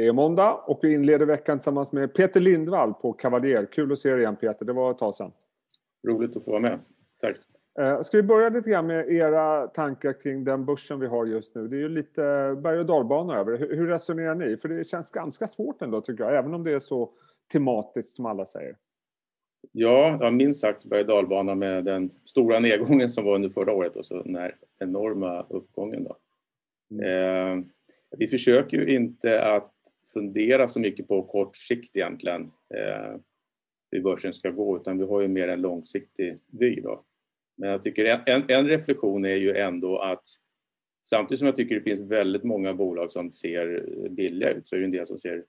Det är måndag och vi inleder veckan tillsammans med Peter Lindvall på Cavalier. Kul att se dig igen Peter, det var ett tag sedan. Roligt att få vara med. Tack. Eh, ska vi börja lite grann med era tankar kring den börsen vi har just nu? Det är ju lite berg och dalbana över Hur resonerar ni? För det känns ganska svårt ändå tycker jag, även om det är så tematiskt som alla säger. Ja, ja minst sagt berg och dalbana med den stora nedgången som var under förra året och så den här enorma uppgången. Då. Mm. Eh, vi försöker ju inte att fundera så mycket på kort sikt egentligen eh, hur börsen ska gå utan vi har ju mer en långsiktig vy. Då. Men jag tycker en, en reflektion är ju ändå att samtidigt som jag tycker det finns väldigt många bolag som ser billiga ut så är det en del som ser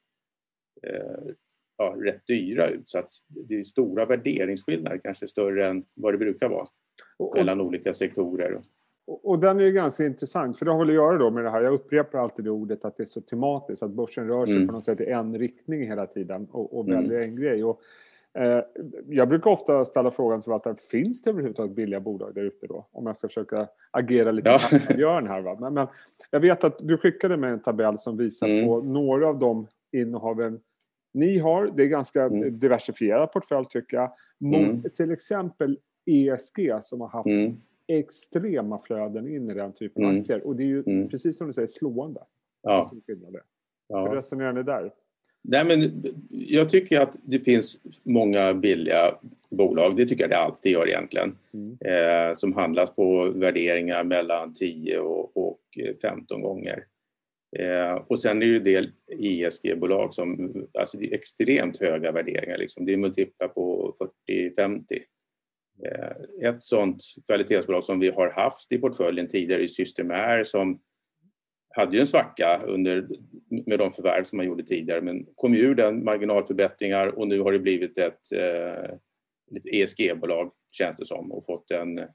eh, ja, rätt dyra ut. Så att det är stora värderingsskillnader, kanske större än vad det brukar vara mellan olika sektorer. Och den är ju ganska intressant, för det har väl att göra då med det här, jag upprepar alltid det ordet att det är så tematiskt, att börsen rör sig mm. på något sätt i en riktning hela tiden och, och väljer mm. en grej. Och, eh, jag brukar ofta ställa frågan till förvaltaren, finns det överhuvudtaget billiga bolag där ute då? Om jag ska försöka agera lite ja. Björn här. Va? Men, men, jag vet att du skickade med en tabell som visar mm. på några av de innehaven ni har. Det är ganska mm. diversifierad portfölj tycker jag. Mot mm. till exempel ESG som har haft mm extrema flöden in i den typen av mm. aktier. Och det är ju mm. precis som du säger slående. Ja. Ja. Hur resonerar ni där? Nej, men jag tycker att det finns många billiga bolag, det tycker jag det alltid gör egentligen, mm. eh, som handlas på värderingar mellan 10 och, och 15 gånger. Eh, och sen är det ju del ESG-bolag som, alltså det är extremt höga värderingar, liksom. det är multiplar på 40-50. Eh, ett sådant kvalitetsbolag som vi har haft i portföljen tidigare är Systemair som hade ju en svacka under, med de förvärv som man gjorde tidigare men kom ur den, marginalförbättringar och nu har det blivit ett, eh, ett ESG-bolag känns det som och fått en eh,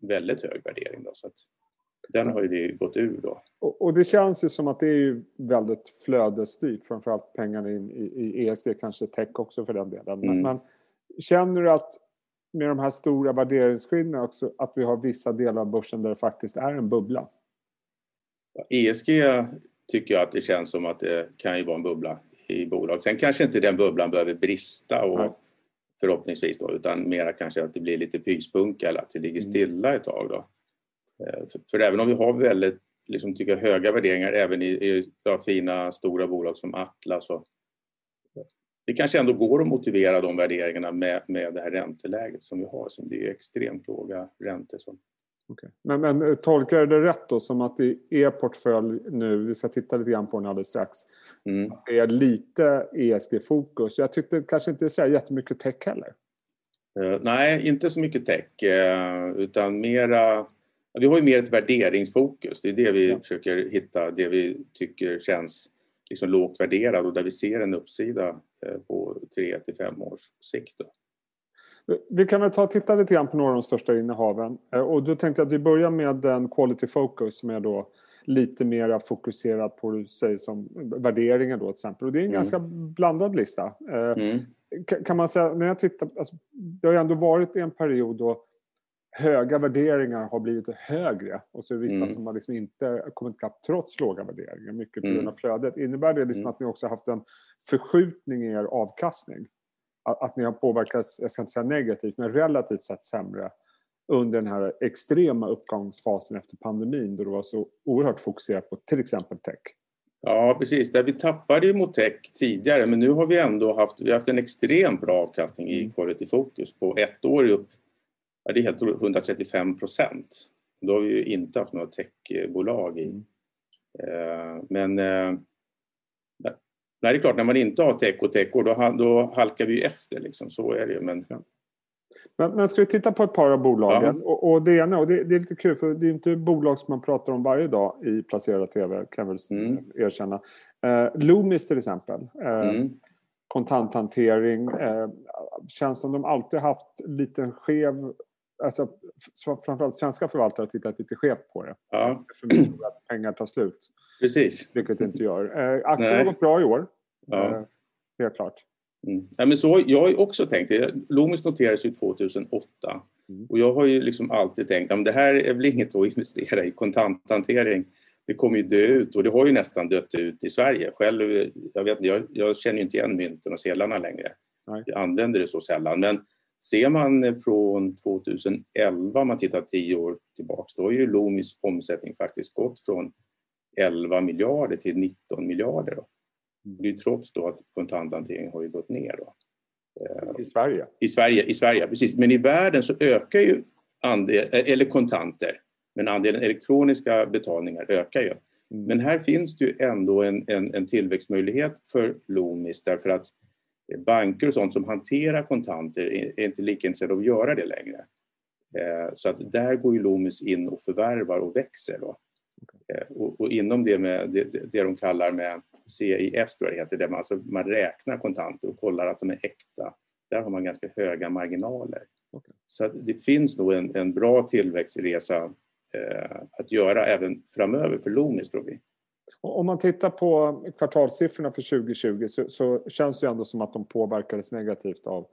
väldigt hög värdering. Då, så att den har ju vi gått ur då. Och, och, det känns ju som att det är ju väldigt flödesstyrt, framförallt pengarna in i, i ESG, kanske tech också för den delen. Men, mm. men känner du att med de här stora värderingsskillnaderna också att vi har vissa delar av börsen där det faktiskt är en bubbla? ESG tycker jag att det känns som att det kan ju vara en bubbla i bolag. Sen kanske inte den bubblan behöver brista och Nej. förhoppningsvis då, utan mera kanske att det blir lite pyspunka eller att det ligger mm. stilla ett tag. Då. Eh, för, för även om vi har väldigt liksom, tycker jag, höga värderingar även i, i fina stora bolag som Atlas och det kanske ändå går att motivera de värderingarna med, med det här ränteläget som vi har. Som det är extremt låga räntor. Som... Okay. Men, men eh, tolkar jag det rätt då som att i er portfölj nu, vi ska titta lite grann på den alldeles strax, mm. det är lite ESG-fokus. Jag tyckte kanske inte så jättemycket tech heller. Uh, nej, inte så mycket tech uh, utan mera vi har ju mer ett värderingsfokus. Det är det vi ja. försöker hitta, det vi tycker känns liksom lågt värderad och där vi ser en uppsida eh, på tre till fem års sikt. Då. Vi kan väl ta och titta lite grann på några av de största innehaven. Eh, och då tänkte jag att vi börjar med den Quality Focus som är då lite mer fokuserad på säg, som värderingar då till exempel. Och det är en mm. ganska blandad lista. Eh, mm. Kan man säga, när jag tittar, alltså, det har ju ändå varit en period då höga värderingar har blivit högre och så är det vissa mm. som har liksom inte kommit ikapp trots låga värderingar, mycket på grund av mm. flödet. Innebär det liksom mm. att ni också haft en förskjutning i er avkastning? Att, att ni har påverkats, jag ska inte säga negativt, men relativt sett sämre under den här extrema uppgångsfasen efter pandemin då det var så oerhört fokuserat på till exempel tech? Ja, precis. Där vi tappade ju mot tech tidigare men nu har vi ändå haft, vi haft en extremt bra avkastning i mm. Quality Focus. På ett år upp Ja, det är helt 135 procent. Då har vi ju inte haft några techbolag i. Mm. Eh, men eh, Nej, det är klart, när man inte har tech och techor då, då halkar vi efter. Liksom. Så är det ju. Men... Ja. Men, men ska vi titta på ett par av bolagen? Ja. Och, och, det ena, och det, det, är lite kul för det är inte bolag som man pratar om varje dag i placerad TV kan jag väl mm. erkänna. Eh, Loomis till exempel. Eh, mm. Kontanthantering. Eh, känns som de alltid haft lite skev alltså, framförallt svenska förvaltare har tittat lite skevt på det. Ja. Eftersom vi tror att pengar tar slut. Precis. Vilket det inte gör. Eh, aktien har gått bra i år. Ja. Eh, helt klart. Mm. Ja, men så, jag har också tänkt det. Loomis noterades ju 2008. Mm. Och jag har ju liksom alltid tänkt att det här är väl inget att investera i kontanthantering. det kommer ju dö ut och det har ju nästan dött ut i Sverige. Själv, jag, vet, jag, jag känner inte igen mynten och sedlarna längre. Nej. Jag använder det så sällan. Men ser man från 2011, om man tittar tio år tillbaks, då har ju Loomis omsättning faktiskt gått från 11 miljarder till 19 miljarder. Då. Mm. Det är trots då att kontanthanteringen har ju gått ner. Då. I Sverige? I Sverige, i Sverige, precis. Men i världen så ökar ju andel, eller kontanter, men andelen elektroniska betalningar ökar ju. Mm. Men här finns det ju ändå en, en, en tillväxtmöjlighet för Loomis därför att banker och sånt som hanterar kontanter är inte lika intresserade av att göra det längre. Eh, så att där går ju Loomis in och förvärvar och växer. Då. Eh, och, och inom det, med, det, det de kallar med CIS, tror jag det heter, där man, alltså, man räknar kontanter och kollar att de är äkta. Där har man ganska höga marginaler. Okay. Så det finns nog en, en bra tillväxtresa eh, att göra även framöver för Loomis, tror vi. Om man tittar på kvartalssiffrorna för 2020 så, så, känns det ändå som att de påverkades negativt av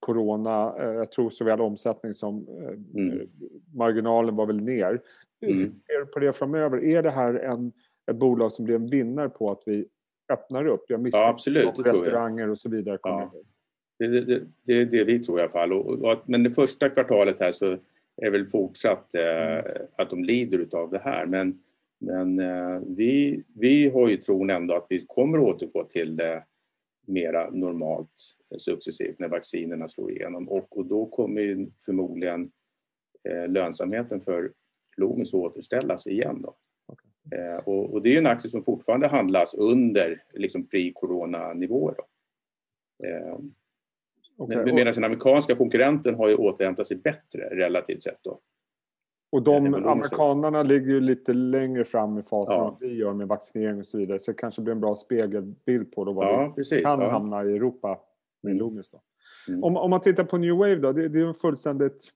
corona. Eh, jag tror såväl omsättning som eh, mm. marginalen var väl ner. Mm. Hur ser du på det framöver? Är det här en, ett bolag som blir en vinnare på att vi öppnar upp? Jag ja, absolut, att restauranger och så vidare kommer ja. Det, det, det, är det vi tror i alla fall. Och, och, men det första kvartalet här så är väl fortsatt eh, mm. att de lider utav det här. Men, men eh, vi, vi har ju tron ändå att vi kommer att återgå till det mera normalt eh, successivt när vaccinerna slår igenom och, och då kommer förmodligen eh, lönsamheten för Loomis återställas igen. Då. Okay. Och, och, det är en aktie som fortfarande handlas under liksom, pre-corona-nivåer. Okay. med, medan den amerikanska konkurrenten har ju återhämtat sig bättre relativt sett. Då. Och de amerikanerna ligger ju lite längre fram i fasen ja. än vi gör med vaccinering och så vidare. Så det kanske blir en bra spegelbild på då vad ja, vi kan ja. hamna i Europa med mm. Loomis. Då. Mm. Om, om man tittar på New Wave då, det, det är en fullständigt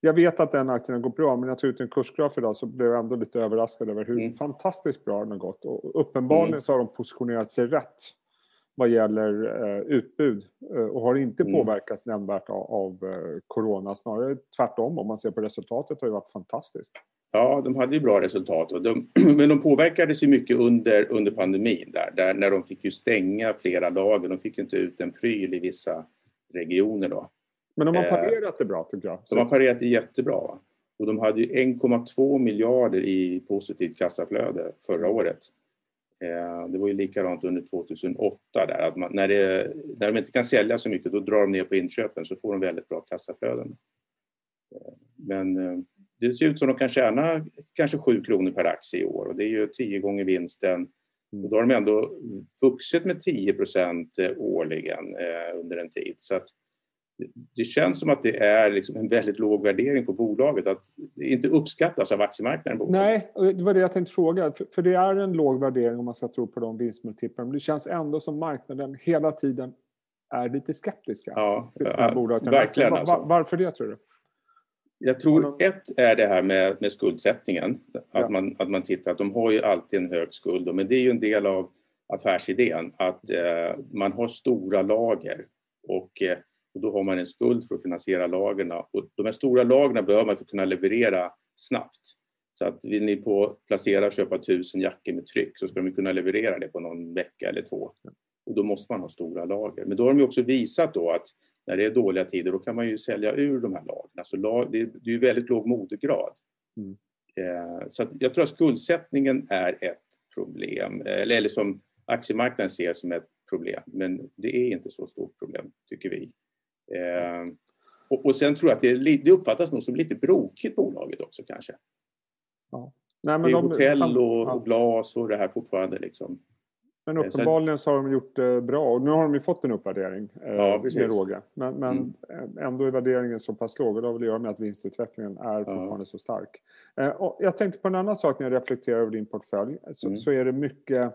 jag vet att den aktien gått bra, men jag tog ut en kursgraf idag så blev jag ändå lite överraskad över hur mm. fantastiskt bra den har gått. Och uppenbarligen mm. så har de positionerat sig rätt vad gäller eh, utbud eh, och har inte mm. påverkats nämnvärt av, av eh, corona. Snarare tvärtom, om man ser på resultatet har det varit fantastiskt. Ja, de hade ju bra resultat. Och de, men de påverkades ju mycket under, under pandemin där, där, när de fick ju stänga flera lager. De fick ju inte ut en pryl i vissa regioner då. Men de har parerat det bra tycker jag. De har parerat det jättebra. Och de hade ju 1,2 miljarder i positivt kassaflöde förra året. Eh, det var ju likadant under 2008 där, att man, när, det, när de inte kan sälja så mycket då drar de ner på inköpen så får de väldigt bra kassaflöden. Eh, men det ser ut som att de kan tjäna kanske 7 kronor per aktie i år och det är ju 10 gånger vinsten. Mm. Och då har de ändå vuxit med 10 procent årligen under en tid. Så att det känns som att det är liksom en väldigt låg värdering på bolaget, att det inte uppskattas av aktiemarknaden. Nej, det var det jag tänkte fråga. För det är en låg värdering om man ska tro på de vinstmultiplarna. Men det känns ändå som marknaden hela tiden är lite skeptiska. Ja, ja verkligen. Var, alltså. varför det tror du? Jag tror ett är det här med, med skuldsättningen. Att, ja. man, att man tittar att de har ju alltid en hög skuld. Men det är ju en del av affärsidén att eh, man har stora lager. Och eh, och då har man en skuld för att finansiera lagren. Och de här stora lagren behöver man för att kunna leverera snabbt. Så att vill ni på placera och köpa tusen jackor med tryck så ska de kunna leverera det på någon vecka eller två. Och då måste man ha stora lager. Men då har de också visat då att när det är dåliga tider då kan man ju sälja ur de här lagren. Så det är ju väldigt låg modegrad. Mm. Eh, så jag tror att skuldsättningen är ett problem, eller som aktiemarknaden ser som ett problem. Men det är inte så stort problem, tycker vi. Eh, och, och sen tror jag att det, det uppfattas nog som lite brokigt bolaget också kanske. Ja. Nej, men det är de, hotell och, och, glas och det här fortfarande liksom. Men eh, uppenbarligen så har de gjort det bra och nu har de ju fått en uppvärdering eh, ja, med råge. Men, men mm. ändå är värderingen så pass låg och det har väl att göra med att vinstutvecklingen är fortfarande ja. så stark. Eh, jag tänkte på en annan sak när jag reflekterar över din portfölj. Så, mm. så är det mycket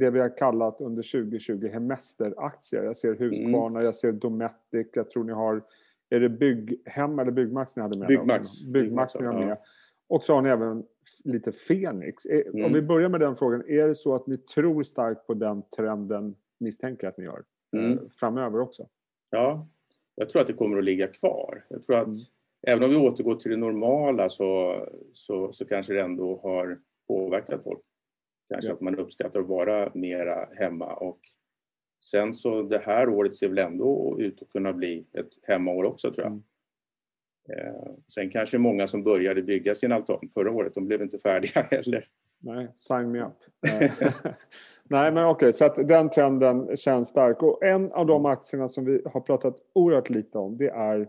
det vi har kallat under 2020 hemesteraktier. Jag ser Husqvarna, mm. jag ser Dometic, jag tror ni har... Är det Bygghem eller Byggmax ni hade med? Byggmax. Byggmax ni har med. Och så har ni även lite Fenix. Mm. Om vi börjar med den frågan, är det så att ni tror starkt på den trenden misstänker att ni gör eh, mm. framöver också? Ja, jag tror att det kommer att ligga kvar. Jag tror att mm. även om vi återgår till det normala så, så, så kanske det ändå har påverkat folk Kanske ja. att man uppskattar att vara mera hemma och sen så det här året ser väl ändå ut att kunna bli ett hemmaår också tror jag. Mm. Eh, sen kanske många som började bygga sin altan förra året, de blev inte färdiga heller. Nej, sign me up. Nej, men okej, okay, så att den trenden känns stark. Och en av de aktierna som vi har pratat oerhört lite om, det är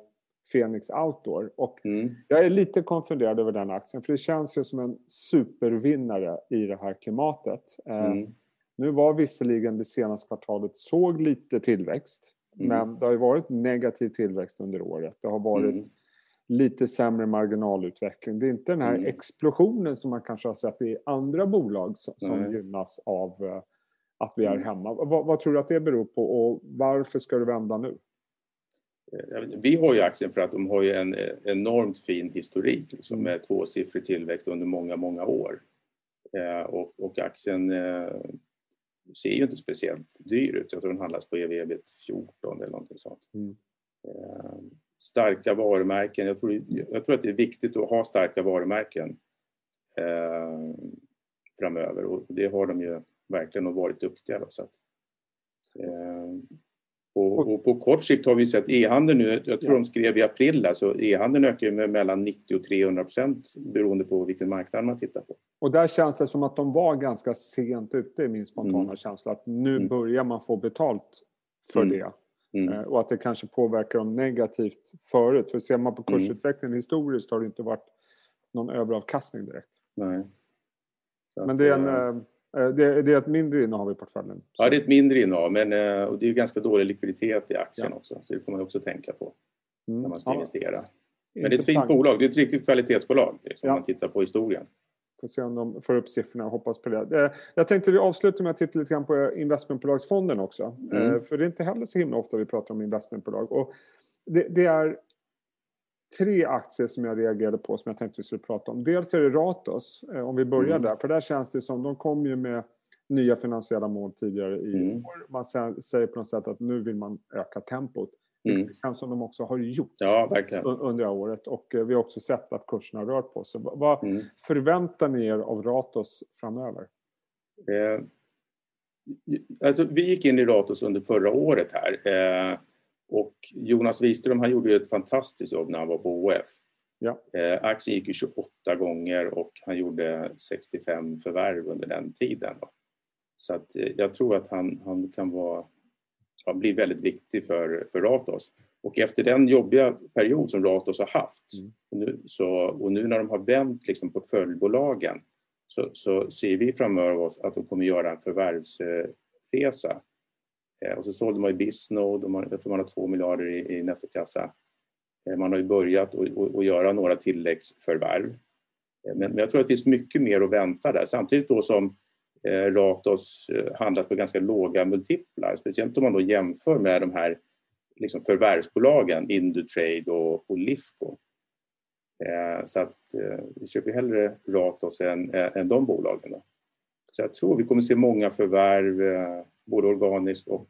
Phoenix Outdoor. Och mm. jag är lite konfunderad över den aktien, för det känns ju som en supervinnare i det här klimatet. Eh, mm. Nu var visserligen det senaste kvartalet såg lite tillväxt, mm. men det har ju varit negativ tillväxt under året. Det har varit mm lite sämre marginalutveckling. Det är inte den här mm. explosionen som man kanske har sett i andra bolag som, som gynnas av uh, att vi är mm. hemma. Vad, vad, tror du att det beror på och varför ska det vända nu? Vi har ju aktien för att de har ju en eh, enormt fin historik liksom, mm. med tvåsiffrig tillväxt under många, många år. Eh, och, och, aktien eh, ser ju inte speciellt dyr ut. Jag tror den handlas på ev 14 eller någonting sånt. Mm. Starka varumärken. Jag tror, jag tror att det är viktigt att ha starka varumärken eh, framöver och det har de ju verkligen varit duktiga. Då, så att, eh, och, och, på kort sikt har vi sett e-handeln nu, jag tror de skrev i april, alltså e-handeln ökar med mellan 90 och 300 procent beroende på vilken marknad man tittar på. Och där känns det som att de var ganska sent ute i min spontana mm. känsla, att nu mm. börjar man få betalt för mm. det. Mm. Eh, och att det kanske påverkar dem negativt förut. För ser man på mm. kursutvecklingen historiskt har det inte varit någon överavkastning direkt. Nej. men det är, en, äh, det, det, är ett mindre innehav i portföljen? Ja, det är ett mindre innehav men och det är ganska dålig likviditet i aktien ja. också. Så det får man också tänka på mm. när man ska ja. investera. Men det är ett fint bolag. Det är ett riktigt kvalitetsbolag liksom, ja. om man tittar på historien. Får se om de får upp siffrorna, hoppas på det. Eh, jag tänkte vi avslutar med att titta lite grann på investmentbolagsfonden också. Mm. Eh, för det är inte heller så himla ofta vi pratar om investmentbolag. Och det, det, är tre aktier som jag reagerade på som jag tänkte vi skulle prata om. Dels är det Ratos, eh, om vi börjar mm. där. För där känns det som, de kom ju med nya finansiella mål tidigare i mm. år. Man säger på något sätt att nu vill man öka tempot. Mm. Det känns som de också har gjort ja, under året. Och eh, vi har också sett att kursen har rört på sig. Vad mm. förväntar ni er av Ratos framöver? Eh, alltså, vi gick in i Ratos under förra året här. Eh, och Jonas Wiström han gjorde ett fantastiskt jobb när han var på OF. Ja. Eh, aktien gick ju 28 gånger och han gjorde 65 förvärv under den tiden. Då. Så att, eh, jag tror att han, han kan vara ja, blir väldigt viktig för, för Ratos. Och efter den jobbiga period som Ratos har haft mm. och, nu, så, och nu när de har vänt liksom portföljbolagen så, så ser vi framöver oss att de kommer göra en förvärvsresa. Eh, och så sålde man ju Bisnode och man, jag tror man har två miljarder i, i nettokassa. Eh, man har ju börjat att göra några tilläggsförvärv. Eh, men, men jag tror att det finns mycket mer att vänta där samtidigt då som Eh, Ratos handlat handlas på ganska låga multiplar, speciellt om man då jämför med de här liksom förvärvsbolagen Indutrade och, och Lifco. Eh, så att vi köper hellre Ratos än, än de bolagen. Då. Så jag tror vi kommer se många förvärv, både organiskt och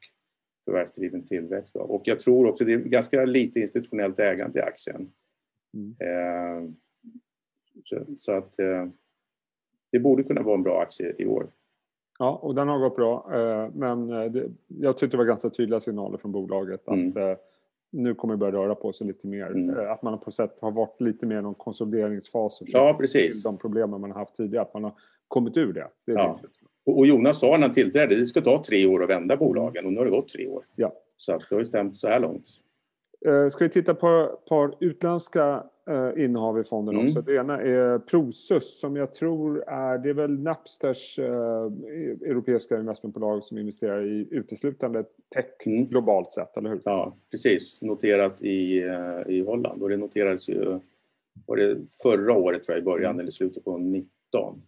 förvärvsdriven tillväxt. Och jag tror också det är ganska lite institutionellt ägande i aktien. Mm. Så, så, att det borde kunna vara en bra aktie i år. Ja, och den har gått bra. Eh, men eh, jag tyckte det var ganska tydliga signaler från bolaget att mm. Eh, nu kommer det börja röra på sig lite mer. Mm. Att man på sätt har varit lite mer någon konsolideringsfas. Ja, precis. De problemen man har haft tidigare, att man har kommit ur det. det ja. Och Jonas sa när han tillträdde, det ska ta tre år att vända bolagen och nu har det gått tre år. Ja. Så att det har ju stämt så här långt. Ska vi titta på ett par utländska eh, innehav i fonden mm. också. Det ena är Prosus som jag tror är, det är väl Napsters eh, europeiska investmentbolag som investerar i uteslutande tech mm. globalt sett, eller hur? Ja, precis. Noterat i, eh, i Holland och det noterades ju var det förra året tror jag, i början mm. eller slutet på 19.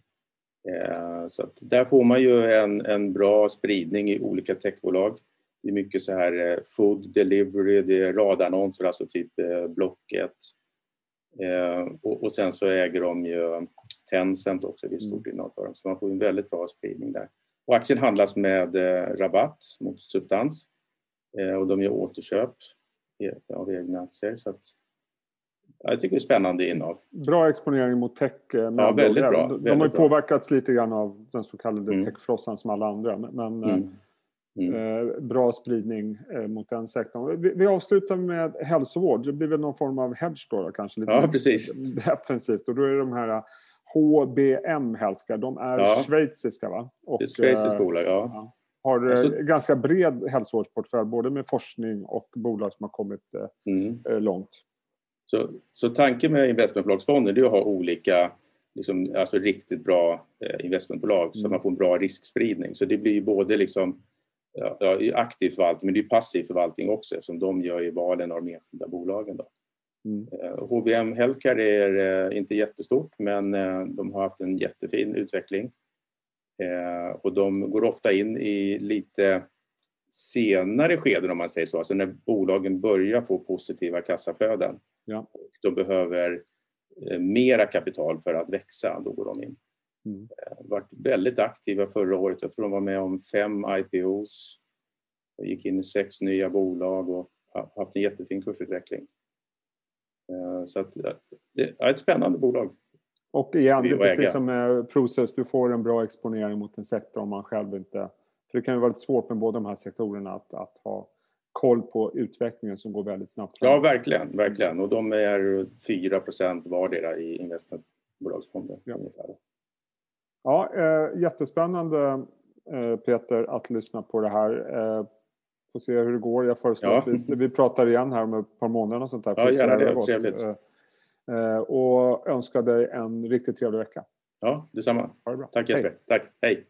Eh, så där får man ju en, en bra spridning i olika techbolag. Det är mycket så här eh, food delivery, det är radannonser, alltså typ eh, Blocket, och, och, sen så äger de ju Tencent också, det är ett stort mm. innehav för dem. Så man får en väldigt bra spridning där. Och aktien handlas med rabatt mot substans och de gör återköp av egna aktier. Så att, jag tycker det är spännande innehav. Bra exponering mot tech. Ja, väldigt bra. De, de har ju påverkats lite grann av den så kallade mm. techfrossan som alla andra. Men mm. Mm. Eh, bra spridning eh, mot den sektorn. Vi, vi, avslutar med hälsovård. Det blir väl någon form av hedge då, då kanske? Lite ja, precis. Defensivt. Och då är det de här HBM Healthcare. De är ja. schweiziska va? Och, det är schweiziskt bolag, ja. ja har alltså, ganska bred hälsovårdsportfölj både med forskning och bolag som har kommit mm. långt. Så, så tanken med investmentbolagsfonder är att ha olika liksom, alltså riktigt bra eh, investmentbolag mm. så att man får en bra riskspridning. Så det blir ju både liksom, ja, aktiv förvaltning men det är passiv förvaltning också eftersom de gör ju valen av de enskilda bolagen. Då. Mm. Eh, HBM Healthcare är eh, inte jättestort men eh, de har haft en jättefin utveckling. Eh, och de går ofta in i lite senare skeden om man säger så, alltså när bolagen börjar få positiva kassaflöden. Ja. Och de behöver eh, mera kapital för att växa, då går de in. Mm. Eh, varit väldigt aktiva förra året. Jag tror de var med om fem IPOs. Jag gick in i sex nya bolag och haft en jättefin kursutveckling. Eh, så att, det är ett spännande bolag. Och igen, det är precis som med Process, du får en bra exponering mot en sektor om man själv inte... För det kan ju vara lite svårt med båda de här sektorerna att, att ha koll på utvecklingen som går väldigt snabbt. Ja, verkligen. verkligen. Och de är 4 vardera i investmentbolagsfonder. Ja, ja eh, jättespännande eh, Peter att lyssna på det här. Eh, får se hur det går. Jag föreslår ja. att vi, vi pratar igen här om ett par månader och sånt där. Ja, gärna det. Trevligt. Eh, Eh, och önskar dig en riktigt trevlig vecka. Ja, detsamma. Tack Jesper. Hej. Tack. Hej.